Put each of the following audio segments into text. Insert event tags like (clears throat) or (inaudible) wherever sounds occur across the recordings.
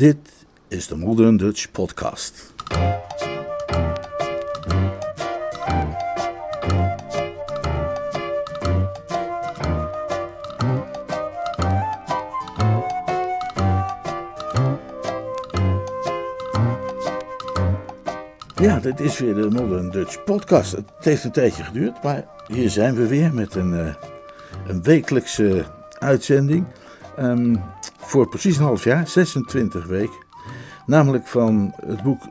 Dit is de Modern Dutch Podcast. Ja, dit is weer de Modern Dutch Podcast. Het heeft een tijdje geduurd, maar hier zijn we weer met een, uh, een wekelijkse uitzending. Um, voor precies een half jaar, 26 weken. Namelijk van het boek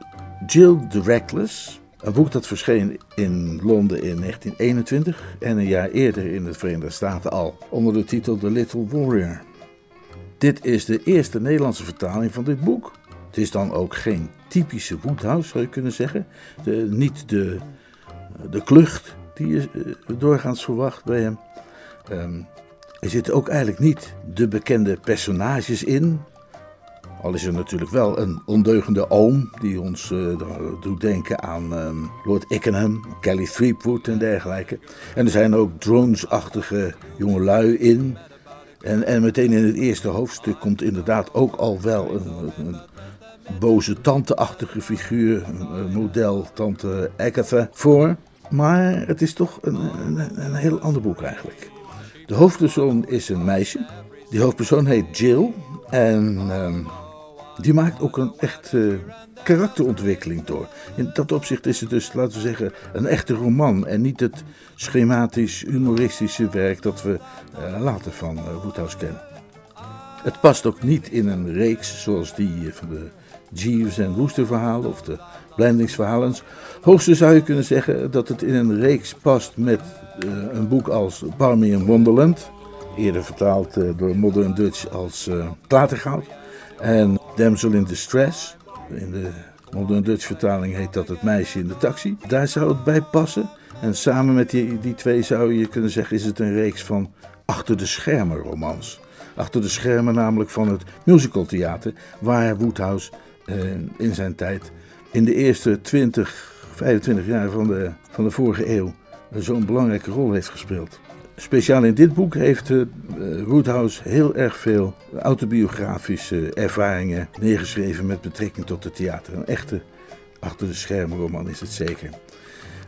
Jill the Reckless. Een boek dat verscheen in Londen in 1921 en een jaar eerder in de Verenigde Staten al onder de titel The Little Warrior. Dit is de eerste Nederlandse vertaling van dit boek. Het is dan ook geen typische Woodhouse, zou je kunnen zeggen. De, niet de, de klucht die je eh, doorgaans verwacht bij hem. Um, er zitten ook eigenlijk niet de bekende personages in. Al is er natuurlijk wel een ondeugende oom die ons uh, doet denken aan um, Lord Ickenham, Kelly Threepwood en dergelijke. En er zijn ook dronesachtige jongelui in. En, en meteen in het eerste hoofdstuk komt inderdaad ook al wel een, boze tante-achtige figuur, model tante Agatha, voor. Maar het is toch een, een, een heel ander boek eigenlijk. De hoofdpersoon is een meisje. Die hoofdpersoon heet Jill. En uh, die maakt ook een echt uh, karakterontwikkeling door. In dat opzicht is het dus, laten we zeggen, een echte roman. En niet het schematisch humoristische werk dat we uh, later van uh, Woodhouse kennen. Het past ook niet in een reeks zoals die van de Jeeves en Wooster verhalen of de blendingsverhalen. Hoogstens zou je kunnen zeggen dat het in een reeks past met een boek als Barmy in Wonderland. Eerder vertaald uh, door Modern Dutch als Klatergoud. En Damsel in Distress. In de Modern Dutch vertaling heet dat Het meisje in de taxi. Daar zou het bij passen. En samen met die, die twee zou je kunnen zeggen is het een reeks van achter de schermen romans. Achter de schermen namelijk van het musicaltheater waar Woodhouse in zijn tijd in de eerste 20, 25 jaar van de, van de vorige eeuw zo'n belangrijke rol heeft gespeeld. Speciaal in dit boek heeft uh, heel erg veel autobiografische ervaringen neergeschreven met betrekking tot het theater. Een echte achter de schermen roman is het zeker.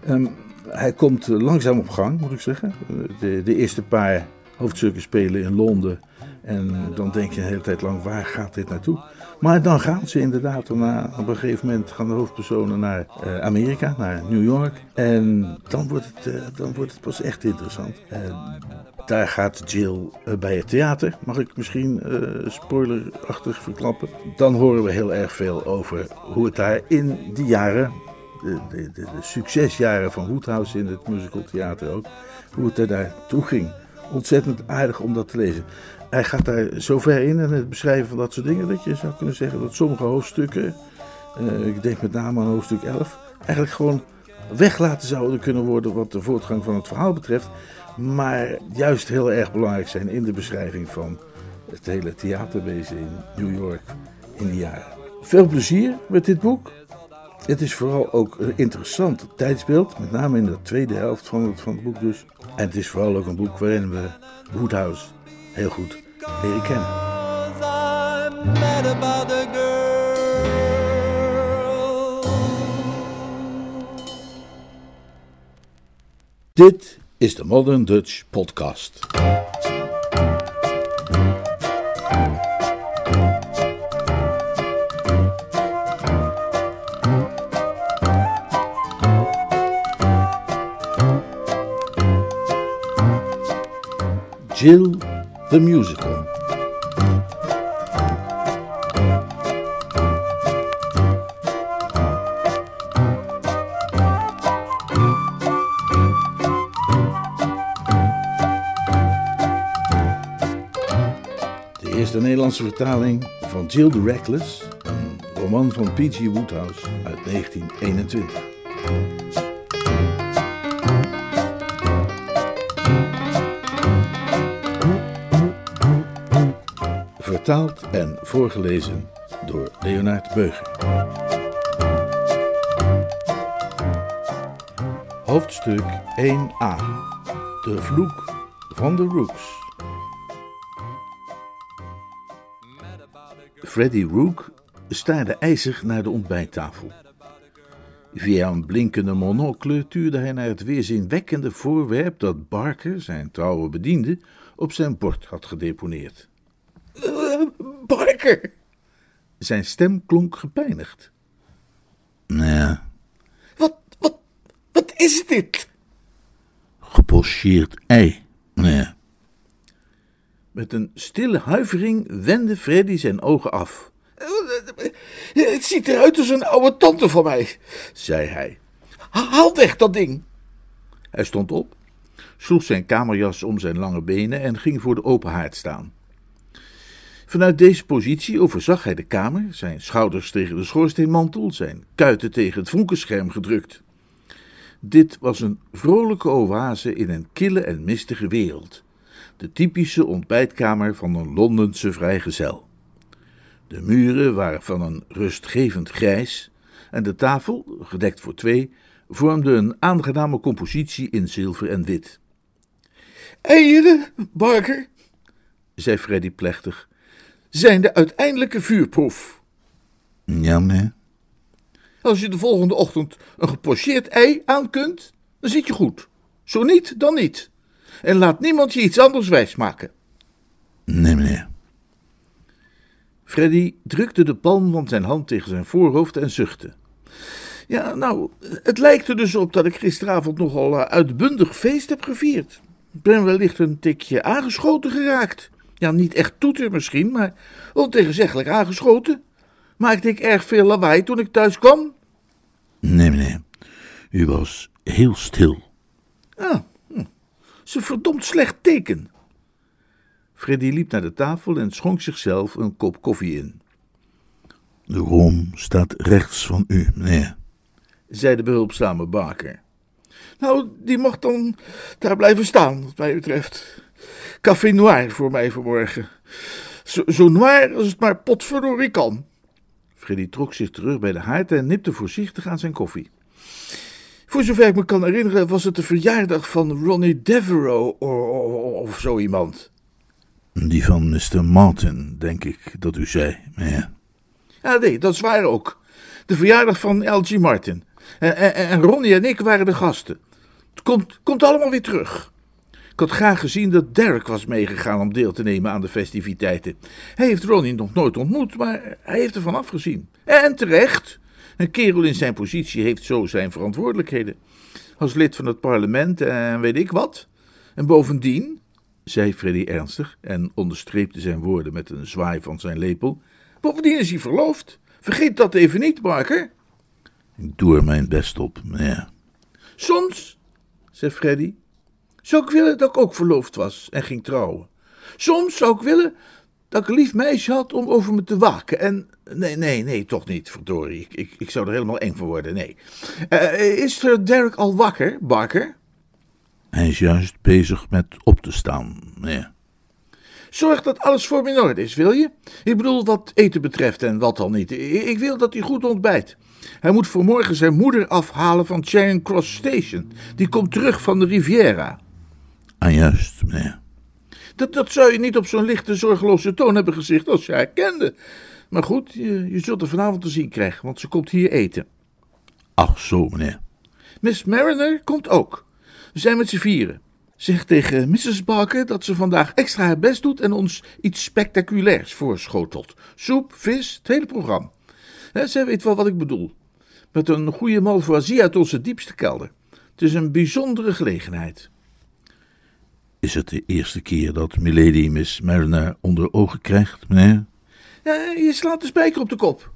Um, hij komt langzaam op gang, moet ik zeggen. De, de eerste paar hoofdstukken spelen in Londen. En dan denk je een hele tijd lang, waar gaat dit naartoe? Maar dan gaan ze inderdaad, na, op een gegeven moment gaan de hoofdpersonen naar uh, Amerika, naar New York. En dan wordt het, uh, dan wordt het pas echt interessant. Daar gaat Jill bij het theater, mag ik misschien spoilerachtig verklappen. Dan horen we heel erg veel over hoe het daar in die jaren, de, de, de, de succesjaren van Woodhouse in het musicaltheater ook, hoe het er daar toe ging. Ontzettend aardig om dat te lezen hij gaat daar zo ver in en het beschrijven van dat soort dingen dat je zou kunnen zeggen dat sommige hoofdstukken, uh, ik denk met name aan hoofdstuk 11, eigenlijk gewoon weglaten zouden kunnen worden wat de voortgang van het verhaal betreft, maar juist heel erg belangrijk zijn in de beschrijving van het hele theaterwezen in New York in die jaren. Veel plezier met dit boek. Het is vooral ook een interessant tijdsbeeld, met name in de tweede helft van het, van het boek dus. En het is vooral ook een boek waarin we Woodhouse heel goed leren kennen. Dit is de Modern Dutch Podcast. Jill The Musical. De eerste Nederlandse vertaling van Jill the Reckless, een roman van P.G. Woodhouse uit 1921. Vertaald en voorgelezen door Leonard Beuger. Hoofdstuk 1a De vloek van de Rooks. Freddie Rook staarde ijzig naar de ontbijttafel. Via een blinkende monocle tuurde hij naar het weerzinwekkende voorwerp dat Barker, zijn trouwe bediende, op zijn bord had gedeponeerd. Barker! Zijn stem klonk gepijnigd. Ja. Wat, wat, wat is dit? Gepocheerd ei. Ja. Met een stille huivering wendde Freddy zijn ogen af. Het ziet eruit als een oude tante van mij, zei hij. Haal weg dat ding. Hij stond op, sloeg zijn kamerjas om zijn lange benen en ging voor de open haard staan. Vanuit deze positie overzag hij de kamer, zijn schouders tegen de schoorsteenmantel, zijn kuiten tegen het vonkenscherm gedrukt. Dit was een vrolijke oase in een kille en mistige wereld, de typische ontbijtkamer van een Londense vrijgezel. De muren waren van een rustgevend grijs en de tafel, gedekt voor twee, vormde een aangename compositie in zilver en wit. Eieren, Barker, zei Freddy plechtig, zijn de uiteindelijke vuurproef. Ja, meneer. Als je de volgende ochtend een gepocheerd ei aan kunt, dan zit je goed. Zo niet, dan niet. En laat niemand je iets anders wijsmaken. Nee, meneer. Freddy drukte de palm van zijn hand tegen zijn voorhoofd en zuchtte. Ja, nou, het lijkt er dus op dat ik gisteravond nogal eh, uitbundig feest heb gevierd. Ik ben wellicht een tikje aangeschoten geraakt. Ja, niet echt toeter misschien, maar ontegenzeggelijk aangeschoten. Maakte ik erg veel lawaai toen ik thuis kwam? Nee, meneer. U was heel stil. Ah, hm. is een verdomd slecht teken. Freddy liep naar de tafel en schonk zichzelf een kop koffie in. De room staat rechts van u, meneer, zei de behulpzame baker. Nou, die mag dan daar blijven staan, wat mij betreft. Café noir voor mij vanmorgen. Zo, zo noir als het maar potverdorie kan. Freddy trok zich terug bij de haard en nipte voorzichtig aan zijn koffie. Voor zover ik me kan herinneren, was het de verjaardag van Ronnie Devereaux of, of zo iemand. Die van Mr. Martin, denk ik dat u zei, meneer. Ja, nee, dat is waar ook. De verjaardag van L.G. Martin. En, en, en, Ronnie en ik waren de gasten. Het komt, komt allemaal weer terug. Ik had graag gezien dat Derek was meegegaan om deel te nemen aan de festiviteiten. Hij heeft Ronnie nog nooit ontmoet, maar hij heeft ervan afgezien. En terecht. Een kerel in zijn positie heeft zo zijn verantwoordelijkheden. Als lid van het parlement en weet ik wat. En bovendien, zei Freddy ernstig en onderstreepte zijn woorden met een zwaai van zijn lepel. Bovendien is hij verloofd. Vergeet dat even niet, Barker. Ik doe er mijn best op, meneer. Soms, zei Freddy, zou ik willen dat ik ook verloofd was en ging trouwen. Soms zou ik willen dat ik een lief meisje had om over me te waken. En nee, nee, nee, toch niet, verdorie. Ik, ik, ik zou er helemaal eng voor worden, nee. Uh, is er Derek al wakker, Barker? Hij is juist bezig met op te staan, meneer. Zorg dat alles voor me in orde is, wil je? Ik bedoel, wat eten betreft en wat al niet. Ik wil dat hij goed ontbijt. Hij moet voor morgen zijn moeder afhalen van Charing Cross Station. Die komt terug van de Riviera. Ah, juist, meneer. Dat, dat zou je niet op zo'n lichte, zorgeloze toon hebben gezegd als je haar kende. Maar goed, je, je zult er vanavond te zien krijgen, want ze komt hier eten. Ach, zo, meneer. Miss Mariner komt ook. We zijn met z'n vieren. Zeg tegen Mrs. Barker dat ze vandaag extra haar best doet en ons iets spectaculairs voorschotelt. Soep, vis, het hele programma. He, zij weet wel wat ik bedoel. Met een goede malvoisie uit onze diepste kelder. Het is een bijzondere gelegenheid. Is het de eerste keer dat Milady Miss Mariner onder ogen krijgt, meneer? Ja, je slaat de spijker op de kop.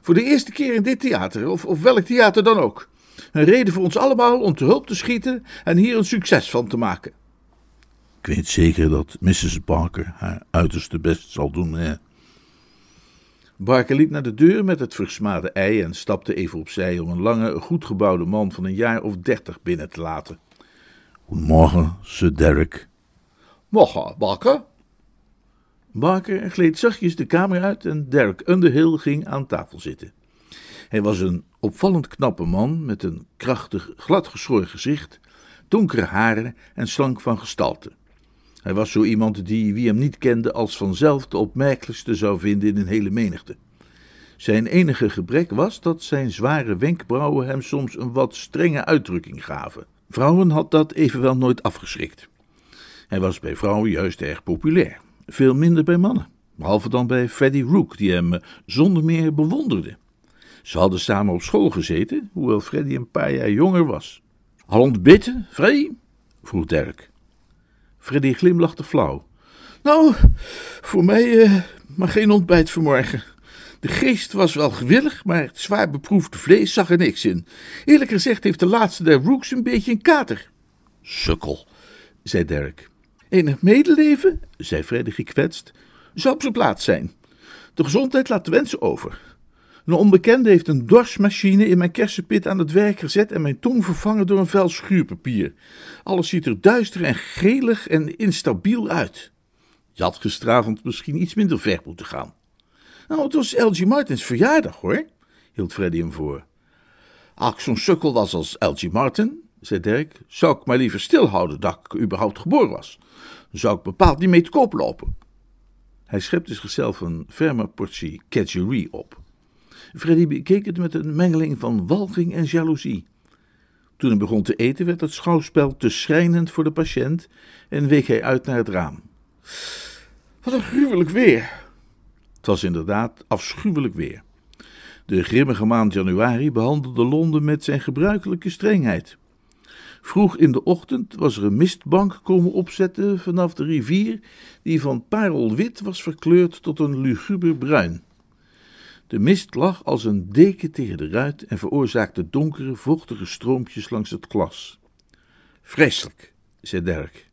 Voor de eerste keer in dit theater, of, of welk theater dan ook. Een reden voor ons allemaal om te hulp te schieten en hier een succes van te maken. Ik weet zeker dat Mrs. Barker haar uiterste best zal doen, meneer. Barker liep naar de deur met het versmade ei en stapte even opzij om een lange, goed gebouwde man van een jaar of dertig binnen te laten. Goedemorgen, Sir Derek. Morgen, Barker. Barker gleed zachtjes de kamer uit en Derek Underhill ging aan tafel zitten. Hij was een opvallend knappe man met een krachtig, gladgeschoren gezicht, donkere haren en slank van gestalte. Hij was zo iemand die, wie hem niet kende, als vanzelf de opmerkelijkste zou vinden in een hele menigte. Zijn enige gebrek was dat zijn zware wenkbrauwen hem soms een wat strenge uitdrukking gaven. Vrouwen had dat evenwel nooit afgeschrikt. Hij was bij vrouwen juist erg populair, veel minder bij mannen, behalve dan bij Freddie Rook, die hem eh, zonder meer bewonderde. Ze hadden samen op school gezeten, hoewel Freddie een paar jaar jonger was. Al ontbitten, Freddie? vroeg Dirk. Freddie glimlachte flauw. Nou, voor mij uh, maar geen ontbijt vanmorgen. De geest was wel gewillig, maar het zwaar beproefde vlees zag er niks in. Eerlijk gezegd heeft de laatste der Rooks een beetje een kater. Sukkel, zei Dirk. Enig medeleven, zei Freddy gekwetst, zou op zijn plaats zijn. De gezondheid laat de wensen over. Een onbekende heeft een dorsmachine in mijn kersenpit aan het werk gezet en mijn tong vervangen door een vel schuurpapier. Alles ziet er duister en gelig en instabiel uit. Je had gisteravond misschien iets minder ver moeten gaan. Nou, het was L.G. Martins verjaardag, hoor, hield Freddy hem voor. Ik zo'n sukkel was als L.G. Martin, zei Dirk, zou ik maar liever stilhouden dat ik überhaupt geboren was. Dan zou ik bepaald niet mee te koop lopen. Hij schepte zichzelf een ferme portie kedgerie op. Freddy bekeek het met een mengeling van walging en jaloezie. Toen hij begon te eten, werd het schouwspel te schrijnend voor de patiënt en week hij uit naar het raam. Wat een gruwelijk weer! Het was inderdaad afschuwelijk weer. De grimmige maand januari behandelde Londen met zijn gebruikelijke strengheid. Vroeg in de ochtend was er een mistbank komen opzetten vanaf de rivier, die van parelwit was verkleurd tot een luguber bruin. De mist lag als een deken tegen de ruit en veroorzaakte donkere, vochtige stroompjes langs het glas. Vreselijk, zei Dirk.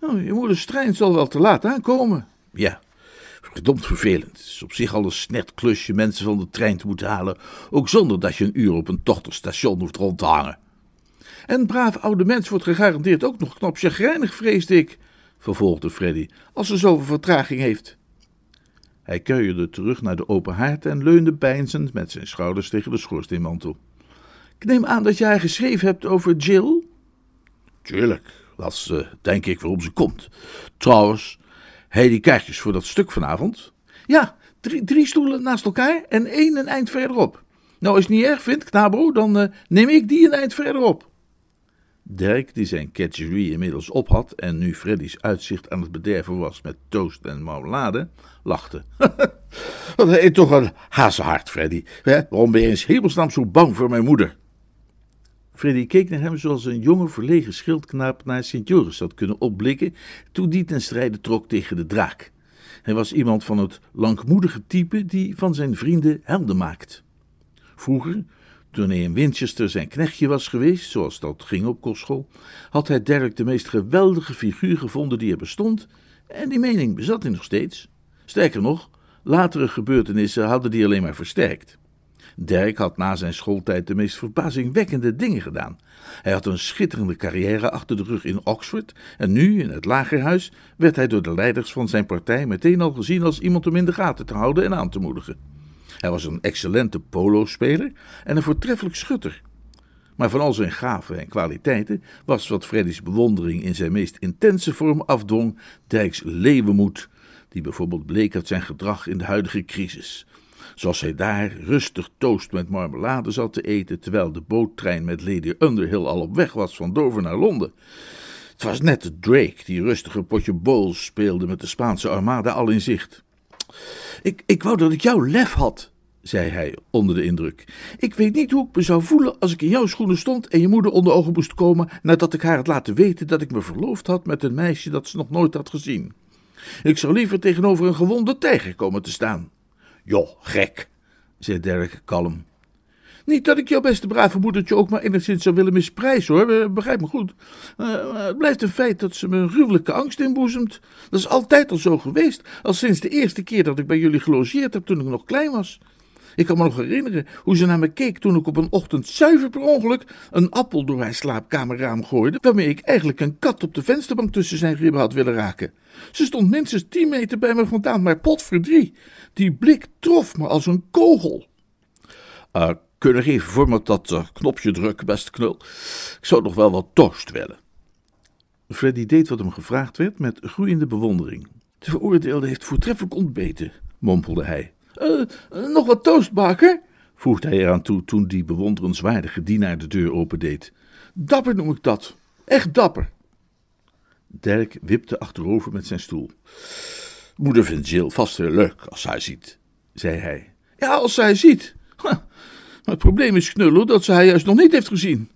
Nou, je moeder Strijn zal wel te laat aankomen. Ja, verdomd vervelend. Het is op zich al een snet klusje mensen van de trein te moeten halen, ook zonder dat je een uur op een dochterstation hoeft rond te hangen. En braaf oude mens wordt gegarandeerd ook nog knap chagrijnig, vreesde ik, vervolgde Freddy, als ze zoveel vertraging heeft. Hij kuierde terug naar de open haard en leunde peinzend met zijn schouders tegen de schoorsteenmantel. Ik neem aan dat jij geschreven hebt over Jill? Tuurlijk, dat uh, denk ik waarom ze komt. Trouwens, hij die kaartjes voor dat stuk vanavond? Ja, drie, drie stoelen naast elkaar en één een eind verderop. Nou, als je het niet erg vindt, knabro, dan uh, neem ik die een eind verderop. Dirk, die zijn catcherie inmiddels op had en nu Freddy's uitzicht aan het bederven was met toast en marmelade, lachte. (laughs) Wat heet toch een hazenhart, Freddy. Waarom ben je eens hemelsnaam zo bang voor mijn moeder? Freddy keek naar hem zoals een jonge verlegen schildknaap naar Sint-Joris had kunnen opblikken toen die ten strijde trok tegen de draak. Hij was iemand van het langmoedige type die van zijn vrienden helden maakt. Vroeger, toen hij in Winchester zijn knechtje was geweest, zoals dat ging op kostschool, had hij Dirk de meest geweldige figuur gevonden die er bestond, en die mening bezat hij nog steeds. Sterker nog, latere gebeurtenissen hadden die alleen maar versterkt. Dirk had na zijn schooltijd de meest verbazingwekkende dingen gedaan. Hij had een schitterende carrière achter de rug in Oxford en nu, in het lagerhuis, werd hij door de leiders van zijn partij meteen al gezien als iemand om in de gaten te houden en aan te moedigen. Hij was een excellente polospeler en een voortreffelijk schutter. Maar van al zijn gaven en kwaliteiten was wat Freddy's bewondering in zijn meest intense vorm afdwong Dirks leeuwenmoed, die bijvoorbeeld bleek uit zijn gedrag in de huidige crisis. Zoals hij daar rustig toast met marmelade zat te eten, terwijl de boottrein met Lady Underhill al op weg was van Dover naar Londen. Het was net Drake die rustig een potje bowls speelde met de Spaanse armada al in zicht. Ik, ik wou dat ik jouw lef had, zei hij onder de indruk. Ik weet niet hoe ik me zou voelen als ik in jouw schoenen stond en je moeder onder ogen moest komen nadat ik haar had laten weten dat ik me verloofd had met een meisje dat ze nog nooit had gezien. Ik zou liever tegenover een gewonde tijger komen te staan. Joh, gek, zei Dirk kalm. Niet dat ik jouw beste brave moedertje ook maar enigszins zou willen misprijzen, hoor. Begrijp me goed. Uh, het blijft een feit dat ze me een gruwelijke angst inboezemt. Dat is altijd al zo geweest, al sinds de eerste keer dat ik bij jullie gelogeerd heb toen ik nog klein was. Ik kan me nog herinneren hoe ze naar me keek toen ik op een ochtend zuiver per ongeluk een appel door haar slaapkamerraam gooide, waarmee ik eigenlijk een kat op de vensterbank tussen zijn ribben had willen raken. Ze stond minstens tien meter bij me vandaan, maar potverdrie. Die blik trof me als een kogel. Uh, kun je even voor me dat uh, knopje drukken, beste knul? Ik zou nog wel wat toast willen. Freddy deed wat hem gevraagd werd met groeiende bewondering. De veroordeelde heeft voortreffelijk ontbeten, mompelde hij. Uh, nog wat toastbaker? voegde hij eraan toe toen die bewonderenswaardige dienaar de deur opendeed. Dapper noem ik dat. Echt dapper. Dirk wipte achterover met zijn stoel. Moeder vindt Jill vast heel leuk als zij ziet, zei hij. Ja, als zij ziet. Maar het probleem is, Knullo, dat ze haar juist nog niet heeft gezien.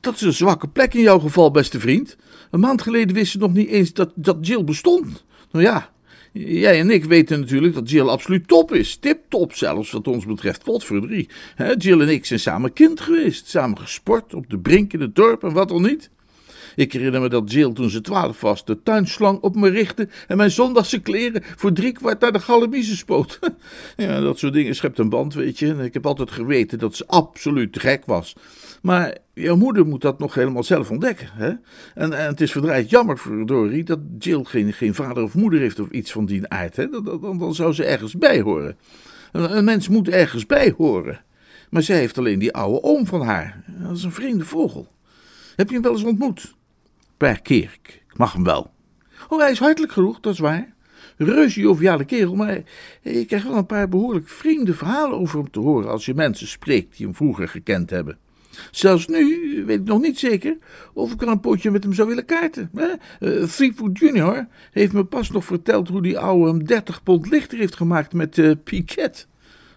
Dat is een zwakke plek in jouw geval, beste vriend. Een maand geleden wist ze nog niet eens dat, dat Jill bestond. Nou ja, Jij en ik weten natuurlijk dat Jill absoluut top is. Tip-top zelfs, wat ons betreft. Wat voor drie. Jill en ik zijn samen kind geweest. Samen gesport op de brink in het dorp en wat al niet. Ik herinner me dat Jill toen ze twaalf was de tuinslang op me richtte en mijn zondagse kleren voor driekwart naar de galabiezen spoot. (laughs) ja, dat soort dingen schept een band, weet je. ik heb altijd geweten dat ze absoluut gek was. Maar jouw moeder moet dat nog helemaal zelf ontdekken. Hè? En, en het is verdraaid jammer voor Dory dat Jill geen, geen vader of moeder heeft of iets van die aard. Hè? Dan, dan, dan zou ze ergens bij horen. Een, een mens moet ergens bij horen. Maar zij heeft alleen die oude oom van haar. Dat is een vreemde vogel. Heb je hem wel eens ontmoet? Per keer. Ik mag hem wel. Oh, hij is hartelijk genoeg, dat is waar. Reuze joviale kerel, maar ik krijg wel een paar behoorlijk vreemde verhalen over hem te horen als je mensen spreekt die hem vroeger gekend hebben. Zelfs nu weet ik nog niet zeker of ik er een potje met hem zou willen kaarten. Uh, Fleetwood Junior heeft me pas nog verteld hoe die ouwe hem 30 pond lichter heeft gemaakt met uh, Piquet.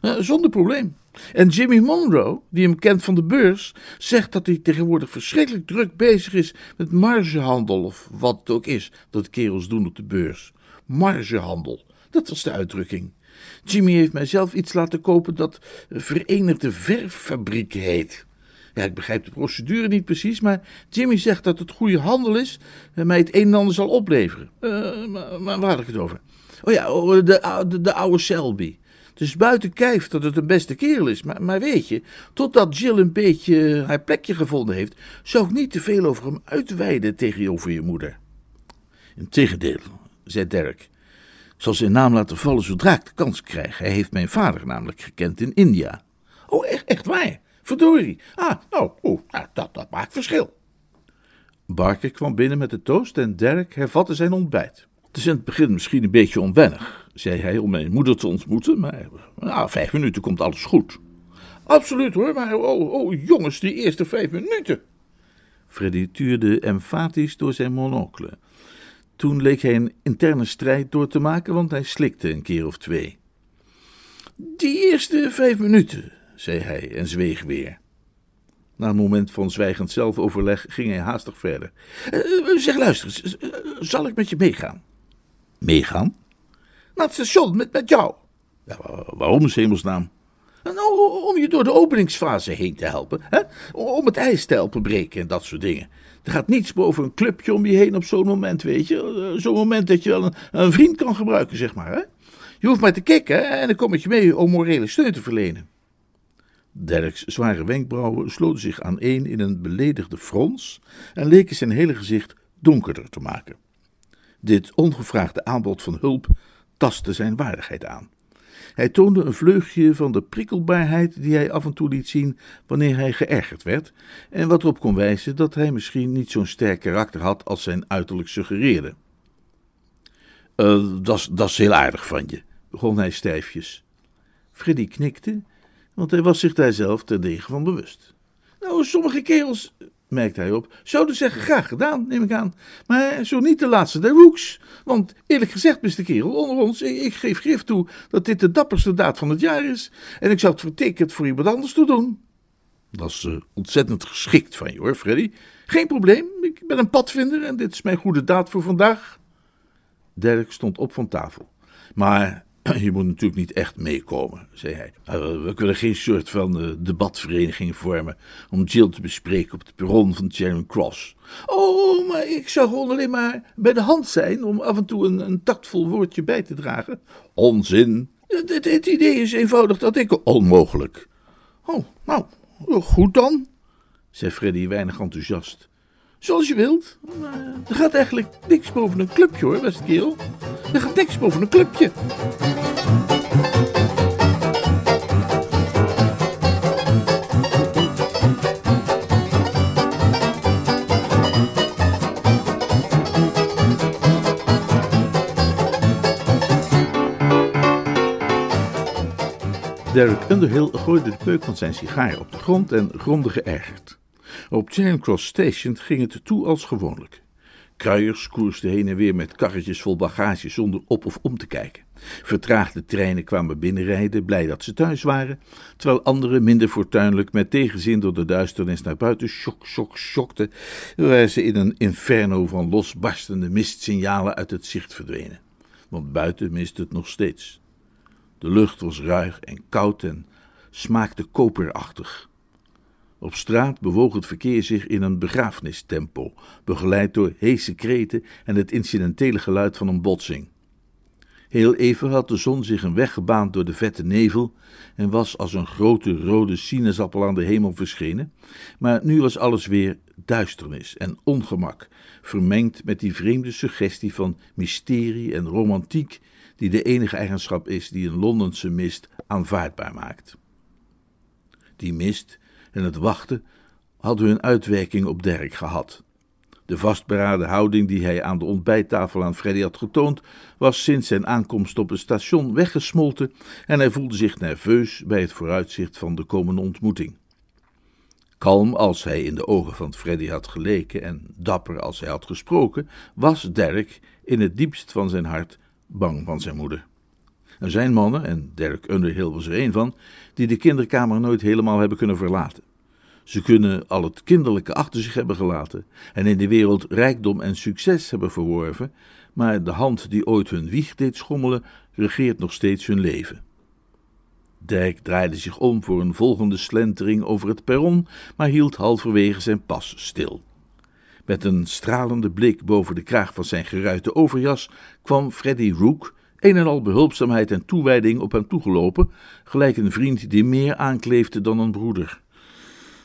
Uh, zonder probleem. En Jimmy Monroe, die hem kent van de beurs, zegt dat hij tegenwoordig verschrikkelijk druk bezig is met margehandel, of wat het ook is dat kerels doen op de beurs. Margehandel, dat was de uitdrukking. Jimmy heeft mij zelf iets laten kopen dat Verenigde Verffabriek heet. Ja, ik begrijp de procedure niet precies, maar Jimmy zegt dat het goede handel is en mij het een en ander zal opleveren. Maar, maar, waar had ik het over? Oh ja, oh, de, de, de oude Selby. Dus buiten kijf dat het een beste kerel is. Maar, maar weet je, totdat Jill een beetje haar plekje gevonden heeft, zou ik niet te veel over hem uitweiden tegenover je moeder. Integendeel, zei Derek. Ik zal zijn naam laten vallen zodra ik de kans krijg. Hij heeft mijn vader namelijk gekend in India. Oh, echt, echt waar? Verdorie. Ah, nou, oh, nou, dat, dat maakt verschil. Barker kwam binnen met de toast en Derek hervatte zijn ontbijt. Het is in het begin misschien een beetje onwennig, zei hij om mijn moeder te ontmoeten, maar na vijf minuten komt alles goed. Absoluut hoor, maar oh, oh jongens, die eerste vijf minuten. Freddy tuurde emfatisch door zijn monocle. Toen leek hij een interne strijd door te maken, want hij slikte een keer of twee. Die eerste vijf minuten, zei hij en zweeg weer. Na een moment van zwijgend zelfoverleg ging hij haastig verder. Uh, zeg, luister, zal ik met je meegaan? Meegaan? Naar het station, met, met jou. Ja, waarom hemelsnaam? Nou, om je door de openingsfase heen te helpen. Hè? Om het ijs te helpen breken en dat soort dingen. Er gaat niets boven een clubje om je heen op zo'n moment, weet je. Zo'n moment dat je wel een, een, vriend kan gebruiken, zeg maar. Hè? Je hoeft maar te kicken en dan kom ik je mee om morele steun te verlenen. Derks zware wenkbrauwen sloten zich aan één in een beledigde frons en leken zijn hele gezicht donkerder te maken. Dit ongevraagde aanbod van hulp tastte zijn waardigheid aan. Hij toonde een vleugje van de prikkelbaarheid die hij af en toe liet zien wanneer hij geërgerd werd, en wat erop kon wijzen dat hij misschien niet zo'n sterk karakter had als zijn uiterlijk suggereerde. Uh, dat is heel aardig van je, begon hij stijfjes. Freddy knikte, want hij was zich daar zelf terdege van bewust. Nou, sommige kerels merkte hij op. Zouden zeggen, graag gedaan, neem ik aan. Maar zo niet de laatste der Rooks. Want eerlijk gezegd, beste kerel, onder ons, ik geef grif toe dat dit de dapperste daad van het jaar is. En ik zou het vertekend voor iemand anders toe doen. Dat is uh, ontzettend geschikt van je hoor, Freddy. Geen probleem, ik ben een padvinder en dit is mijn goede daad voor vandaag. Dirk stond op van tafel. Maar (clears throat) Je moet natuurlijk niet echt meekomen, zei hij. We kunnen geen soort van uh, debatvereniging vormen om Jill te bespreken op het perron van Charing Cross. Oh, maar ik zou gewoon alleen maar bij de hand zijn om af en toe een, een tactvol woordje bij te dragen. Onzin. Het idee is eenvoudig dat ik... Onmogelijk. Oh, nou, goed dan, zei Freddy weinig enthousiast. Zoals je wilt. er gaat eigenlijk niks boven een clubje hoor, beste kerel. Er gaat niks boven een clubje. Derek Underhill gooide de peuk van zijn sigaar op de grond en grondde geërgerd. Op Charing Cross Station ging het toe als gewoonlijk. Kruiers koersten heen en weer met karretjes vol bagage zonder op of om te kijken. Vertraagde treinen kwamen binnenrijden, blij dat ze thuis waren, terwijl anderen minder fortuinlijk met tegenzin door de duisternis naar buiten sjok, sjok, sjokten, waar ze in een inferno van losbarstende mistsignalen uit het zicht verdwenen. Want buiten mist het nog steeds. De lucht was ruig en koud en smaakte koperachtig. Op straat bewoog het verkeer zich in een begrafenistempo, begeleid door heese kreten en het incidentele geluid van een botsing. Heel even had de zon zich een weg gebaand door de vette nevel en was als een grote rode sinaasappel aan de hemel verschenen, maar nu was alles weer duisternis en ongemak, vermengd met die vreemde suggestie van mysterie en romantiek, die de enige eigenschap is die een Londense mist aanvaardbaar maakt. Die mist en het wachten hadden hun uitwerking op Dirk gehad. De vastberaden houding die hij aan de ontbijttafel aan Freddy had getoond, was sinds zijn aankomst op het station weggesmolten en hij voelde zich nerveus bij het vooruitzicht van de komende ontmoeting. Kalm als hij in de ogen van Freddy had geleken en dapper als hij had gesproken, was Dirk in het diepst van zijn hart bang van zijn moeder. Er zijn mannen, en Dirk Underhill was er een van, die de kinderkamer nooit helemaal hebben kunnen verlaten. Ze kunnen al het kinderlijke achter zich hebben gelaten en in de wereld rijkdom en succes hebben verworven, maar de hand die ooit hun wieg deed schommelen, regeert nog steeds hun leven. Dirk draaide zich om voor een volgende slentering over het perron, maar hield halverwege zijn pas stil. Met een stralende blik boven de kraag van zijn geruite overjas kwam Freddy Rook, een en al behulpzaamheid en toewijding, op hem toegelopen, gelijk een vriend die meer aankleefde dan een broeder.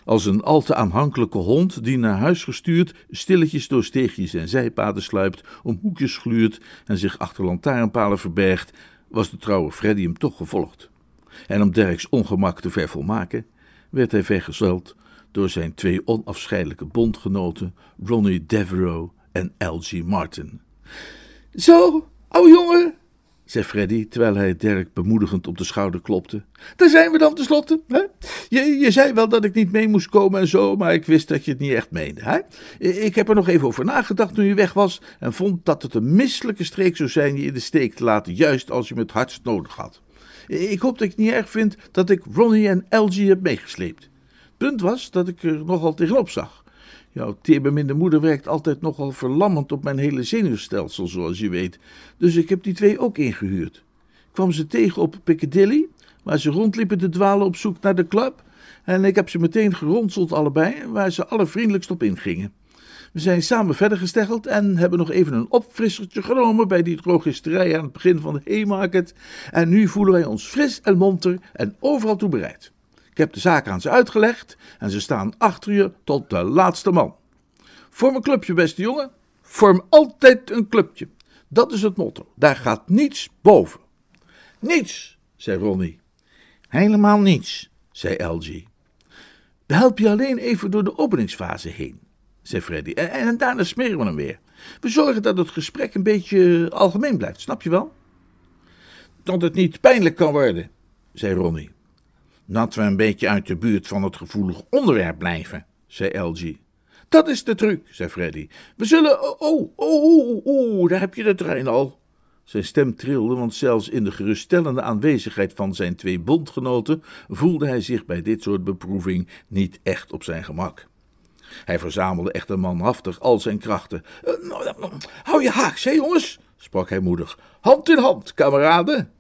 Als een al te aanhankelijke hond die naar huis gestuurd stilletjes door steegjes en zijpaden sluipt, om hoekjes gluurt en zich achter lantaarnpalen verbergt, was de trouwe Freddy hem toch gevolgd. En om Derks ongemak te vervolmaken, werd hij vergezeld door zijn twee onafscheidelijke bondgenoten, Ronnie Devereaux en L.G. Martin. Zo, ouwe jongen, zei Freddy, terwijl hij Dirk bemoedigend op de schouder klopte. Daar zijn we dan tenslotte. Hè? Je, je zei wel dat ik niet mee moest komen en zo, maar ik wist dat je het niet echt meende. Hè? Ik heb er nog even over nagedacht toen je weg was en vond dat het een misselijke streek zou zijn je in de steek te laten, juist als je me het hardst nodig had. Ik hoop dat je het niet erg vindt dat ik Ronnie en Elgie heb meegesleept. Punt was dat ik er nogal tegenop zag. Jouw teerbeminde moeder werkt altijd nogal verlammend op mijn hele zenuwstelsel, zoals je weet. Dus ik heb die twee ook ingehuurd. Ik kwam ze tegen op Piccadilly, waar ze rondliepen te dwalen op zoek naar de club. En ik heb ze meteen geronseld allebei, waar ze allervriendelijkst op ingingen. We zijn samen verder gesteggeld en hebben nog even een opfrissertje genomen bij die drogisterij aan het begin van de Haymarket. En nu voelen wij ons fris en monter en overal toe bereid. Ik heb de zaak aan ze uitgelegd en ze staan achter je tot de laatste man. Vorm een clubje, beste jongen. Vorm altijd een clubje. Dat is het motto. Daar gaat niets boven. Niets, zei Ronnie. Helemaal niets, zei LG. We helpen je alleen even door de openingsfase heen, zei Freddy. En, en daarna smeren we hem weer. We zorgen dat het gesprek een beetje algemeen blijft, snap je wel? Dat het niet pijnlijk kan worden, zei Ronnie. Dat we een beetje uit de buurt van het gevoelige onderwerp blijven, zei LG. Dat is de truc, zei Freddy. We zullen. Oh, oh, oh, oh, oh daar heb je de trein al. Zijn stem trilde, want zelfs in de geruststellende aanwezigheid van zijn twee bondgenoten voelde hij zich bij dit soort beproeving niet echt op zijn gemak. Hij verzamelde echter manhaftig al zijn krachten. Uh, hou je haaks, hè jongens, sprak hij moedig. Hand in hand, kameraden.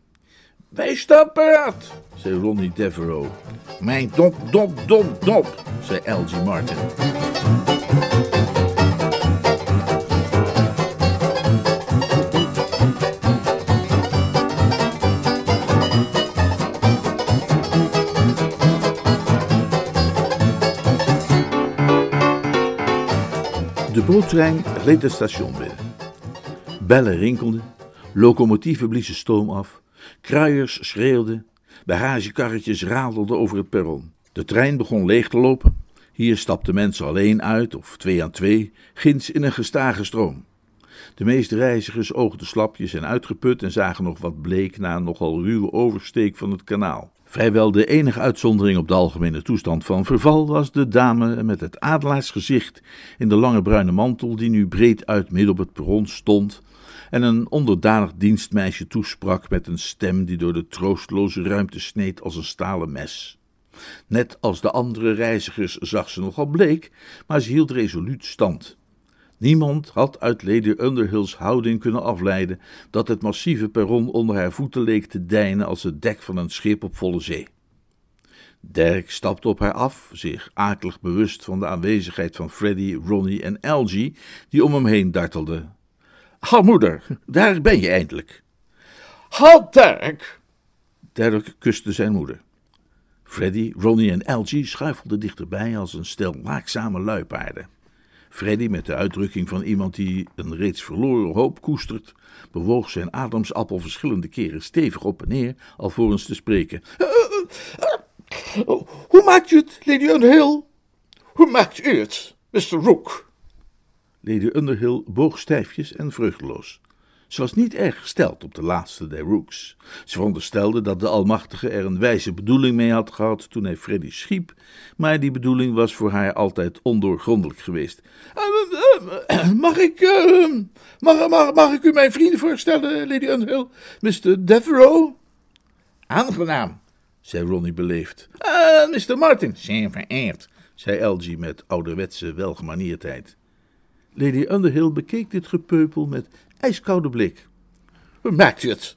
Wij staan paraat, zei Ronnie Devereaux. Mijn dop, dop, dop, dop, zei L.G. Martin. De bootrein reed het station binnen. Bellen rinkelden, locomotieven bliezen stoom af Kruiers schreeuwden, bagagekarretjes radelden over het perron. De trein begon leeg te lopen. Hier stapten mensen alleen uit, of twee aan twee, ginds in een gestage stroom. De meeste reizigers oogden slapjes en uitgeput en zagen nog wat bleek na een nogal ruwe oversteek van het kanaal. Vrijwel de enige uitzondering op de algemene toestand van verval was de dame met het adelaarsgezicht in de lange bruine mantel die nu breed uit midden op het perron stond en een onderdanig dienstmeisje toesprak met een stem die door de troosteloze ruimte sneed als een stalen mes. Net als de andere reizigers zag ze nogal bleek, maar ze hield resoluut stand. Niemand had uit Lady Underhill's houding kunnen afleiden dat het massieve perron onder haar voeten leek te deinen als het dek van een schip op volle zee. Dirk stapte op haar af, zich akelig bewust van de aanwezigheid van Freddy, Ronnie en Algie, die om hem heen dartelden. Ha, moeder, daar ben je eindelijk. Ha, Dirk! Dirk kuste zijn moeder. Freddy, Ronnie en Algie schuifelden dichterbij als een stel waakzame luipaarden. Freddy, met de uitdrukking van iemand die een reeds verloren hoop koestert, bewoog zijn ademsappel verschillende keren stevig op en neer, alvorens te spreken. Uh, uh, uh, hoe maakt u het, Lady Underhill? Hoe maakt u het, Mr. Rook? Lady Underhill boog stijfjes en vruchteloos. Ze was niet erg gesteld op de laatste der Rooks. Ze veronderstelde dat de Almachtige er een wijze bedoeling mee had gehad toen hij Freddy schiep, maar die bedoeling was voor haar altijd ondoorgrondelijk geweest. Mag ik, mag, mag, ik u mijn vrienden voorstellen, Lady Underhill? Mr. Devereaux? Aangenaam, zei Ronnie beleefd. Uh, Mr. Martin? Zeer vereerd, zei Algie met ouderwetse welgemanierdheid. Lady Underhill bekeek dit gepeupel met ijskoude blik. Maakt u het?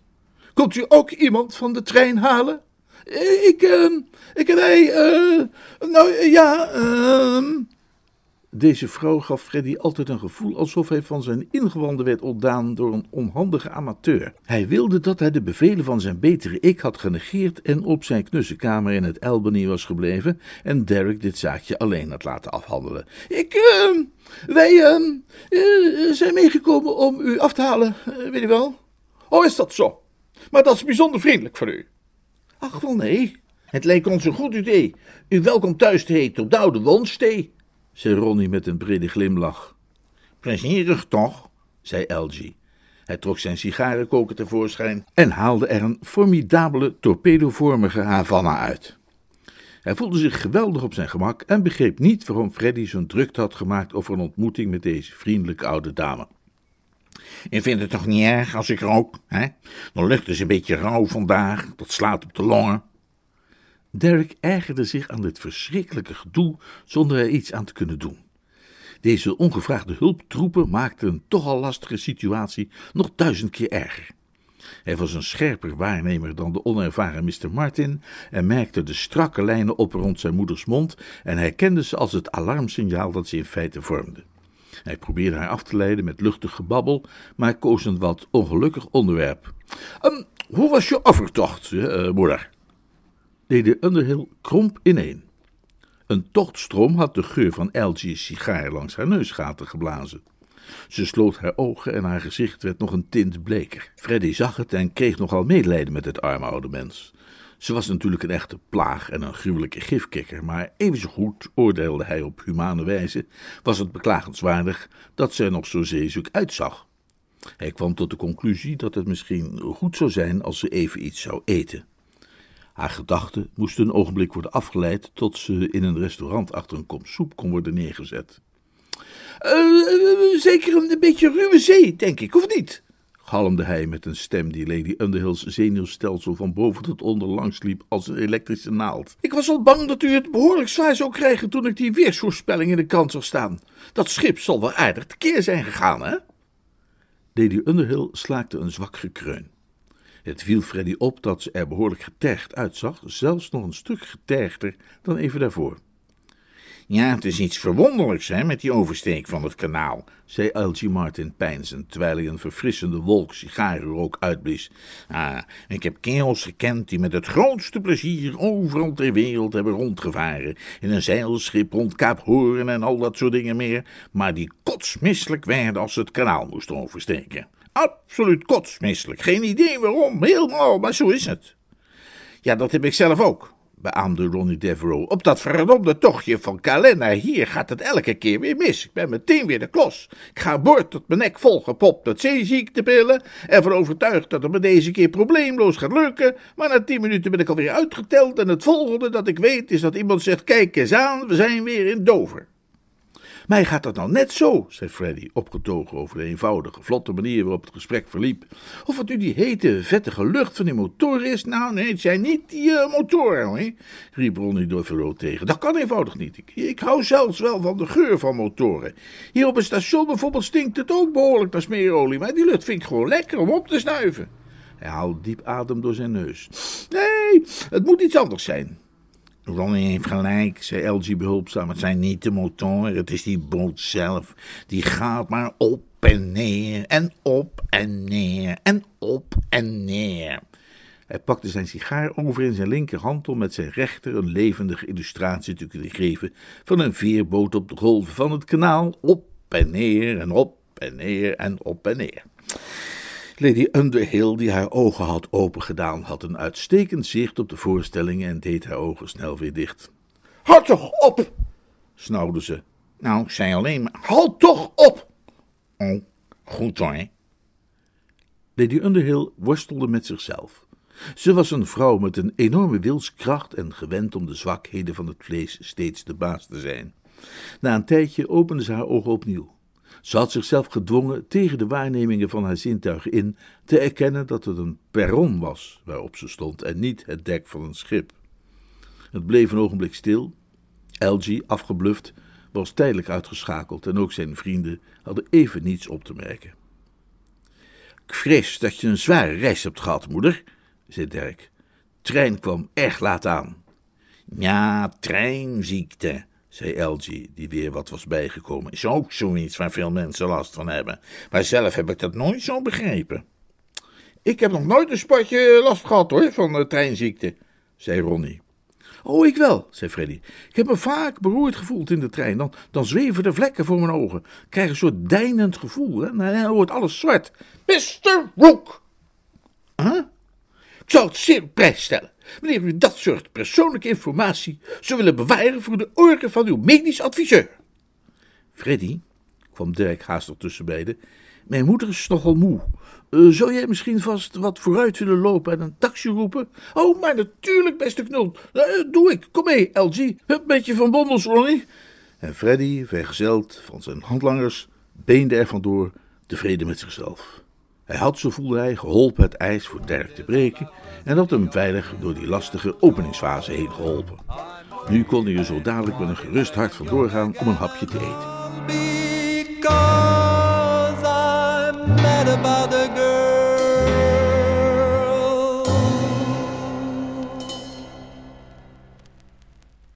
Komt u ook iemand van de trein halen? Ik, uh, ik hij, uh, nou ja, uh... Deze vrouw gaf Freddy altijd een gevoel alsof hij van zijn ingewanden werd ontdaan door een onhandige amateur. Hij wilde dat hij de bevelen van zijn betere ik had genegeerd en op zijn knusse kamer in het Albany was gebleven en Derek dit zaakje alleen had laten afhandelen. Ik, uh, wij uh, zijn meegekomen om u af te halen, uh, weet u wel? Oh, is dat zo? Maar dat is bijzonder vriendelijk van u. Ach, wel nee. Het leek ons een goed idee u welkom thuis te heten op de oude woonstee zei Ronnie met een brede glimlach. Plezierig toch, zei Algie. Hij trok zijn sigarenkoker tevoorschijn en haalde er een formidabele torpedovormige Havana uit. Hij voelde zich geweldig op zijn gemak en begreep niet waarom Freddy zo'n drukte had gemaakt over een ontmoeting met deze vriendelijke oude dame. Je vindt het toch niet erg als ik rook, hè? Dan lucht is een beetje rauw vandaag, dat slaat op de longen. Derek ergerde zich aan dit verschrikkelijke gedoe zonder er iets aan te kunnen doen. Deze ongevraagde hulptroepen maakten een toch al lastige situatie nog duizend keer erger. Hij was een scherper waarnemer dan de onervaren Mr. Martin en merkte de strakke lijnen op rond zijn moeders mond en herkende ze als het alarmsignaal dat ze in feite vormde. Hij probeerde haar af te leiden met luchtig gebabbel, maar koos een wat ongelukkig onderwerp. Um, hoe was je overtocht, uh, moeder? Lady Underhill kromp ineen. Een tochtstroom had de geur van Algie's sigaar langs haar neusgaten geblazen. Ze sloot haar ogen en haar gezicht werd nog een tint bleker. Freddy zag het en kreeg nogal medelijden met het arme oude mens. Ze was natuurlijk een echte plaag en een gruwelijke gifkikker, maar even goed, oordeelde hij op humane wijze, was het beklagenswaardig dat ze er nog zo zeezoek uitzag. Hij kwam tot de conclusie dat het misschien goed zou zijn als ze even iets zou eten. Haar gedachten moesten een ogenblik worden afgeleid tot ze in een restaurant achter een kom soep kon worden neergezet. Uh, zeker een beetje ruwe zee, denk ik, of niet? galmde hij met een stem die Lady Underhill's zenuwstelsel van boven tot onder langs liep als een elektrische naald. Ik was al bang dat u het behoorlijk zwaar zou krijgen toen ik die weersvoorspelling in de kant zag staan. Dat schip zal wel aardig tekeer zijn gegaan, hè? Lady Underhill slaakte een zwak gekreun. Het viel Freddy op dat ze er behoorlijk getergd uitzag, zelfs nog een stuk getergder dan even daarvoor. Ja, het is iets verwonderlijks, hè, met die oversteek van het kanaal, zei Algie Martin peinzend, terwijl hij een verfrissende wolk sigarenrook uitblies. Ah, ik heb kerels gekend die met het grootste plezier overal ter wereld hebben rondgevaren, in een zeilschip rond Kaap Hoorn en al dat soort dingen meer, maar die kotsmisselijk werden als ze het kanaal moesten oversteken. Absoluut kotsmisselijk. Geen idee waarom. Helemaal, maar zo is het. Ja, dat heb ik zelf ook. beaamde Ronnie Devereaux. Op dat verdomde tochtje van Calais naar hier gaat het elke keer weer mis. Ik ben meteen weer de klos. Ik ga boord tot mijn nek volgepopt met zeeziektepillen. Ervan overtuigd dat het me deze keer probleemloos gaat lukken. Maar na tien minuten ben ik alweer uitgeteld. En het volgende dat ik weet is dat iemand zegt: Kijk eens aan, we zijn weer in Dover. Mij gaat dat nou net zo, zei Freddy, opgetogen over de eenvoudige, vlotte manier waarop het gesprek verliep. Of het nu die hete, vettige lucht van die motor is. Nou, nee, het zijn niet die uh, motoren, hoor, riep Ronnie Devereaux tegen. Dat kan eenvoudig niet. Ik, ik hou zelfs wel van de geur van motoren. Hier op het station bijvoorbeeld stinkt het ook behoorlijk naar smeerolie, maar die lucht vind ik gewoon lekker om op te snuiven. Hij haalde diep adem door zijn neus. Nee, het moet iets anders zijn. Ronnie heeft gelijk, zei LG behulpzaam. Het zijn niet de motoren, het is die boot zelf. Die gaat maar op en neer en op en neer en op en neer. Hij pakte zijn sigaar over in zijn linkerhand om met zijn rechter een levendige illustratie te kunnen geven van een veerboot op de golven van het kanaal. Op en neer en op en neer en op en neer. Lady Underhill, die haar ogen had opengedaan, had een uitstekend zicht op de voorstelling en deed haar ogen snel weer dicht. Houd toch op, snauwde ze. Nou, ik zei alleen maar. Houd toch op! Oh, goed hoor. Lady Underhill worstelde met zichzelf. Ze was een vrouw met een enorme wilskracht en gewend om de zwakheden van het vlees steeds de baas te zijn. Na een tijdje opende ze haar ogen opnieuw. Ze had zichzelf gedwongen tegen de waarnemingen van haar zintuigen in te erkennen dat het een perron was waarop ze stond en niet het dek van een schip. Het bleef een ogenblik stil. Algie, afgebluft, was tijdelijk uitgeschakeld en ook zijn vrienden hadden even niets op te merken. Ik vrees dat je een zware reis hebt gehad, moeder, zei Dirk. Trein kwam erg laat aan. Ja, treinziekte, zei Elgie, die weer wat was bijgekomen. Is ook zoiets waar veel mensen last van hebben. Maar zelf heb ik dat nooit zo begrepen. Ik heb nog nooit een spatje last gehad hoor, van de treinziekte, zei Ronnie. Oh, ik wel, zei Freddy. Ik heb me vaak beroerd gevoeld in de trein. Dan, dan zweven de vlekken voor mijn ogen. Ik krijg een soort deinend gevoel. Hè? Nou, dan wordt alles zwart. Mr. Rook! Huh? Zou het zeer op prijs stellen wanneer u dat soort persoonlijke informatie zou willen bewaren voor de oren van uw medisch adviseur. Freddy, kwam Dirk haastig tussen beiden, mijn moeder is nogal moe. Uh, zou jij misschien vast wat vooruit willen lopen en een taxi roepen? Oh, maar natuurlijk, beste knul. Uh, doe ik. Kom mee, LG. Hup met je van Bommels, Ronnie. En Freddy, vergezeld van zijn handlangers, beende er vandoor, tevreden met zichzelf. Hij had, zo voelde hij, geholpen het ijs voor Dirk te breken en had hem veilig door die lastige openingsfase heen geholpen. Nu kon hij er zo dadelijk met een gerust hart vandoor gaan om een hapje te eten.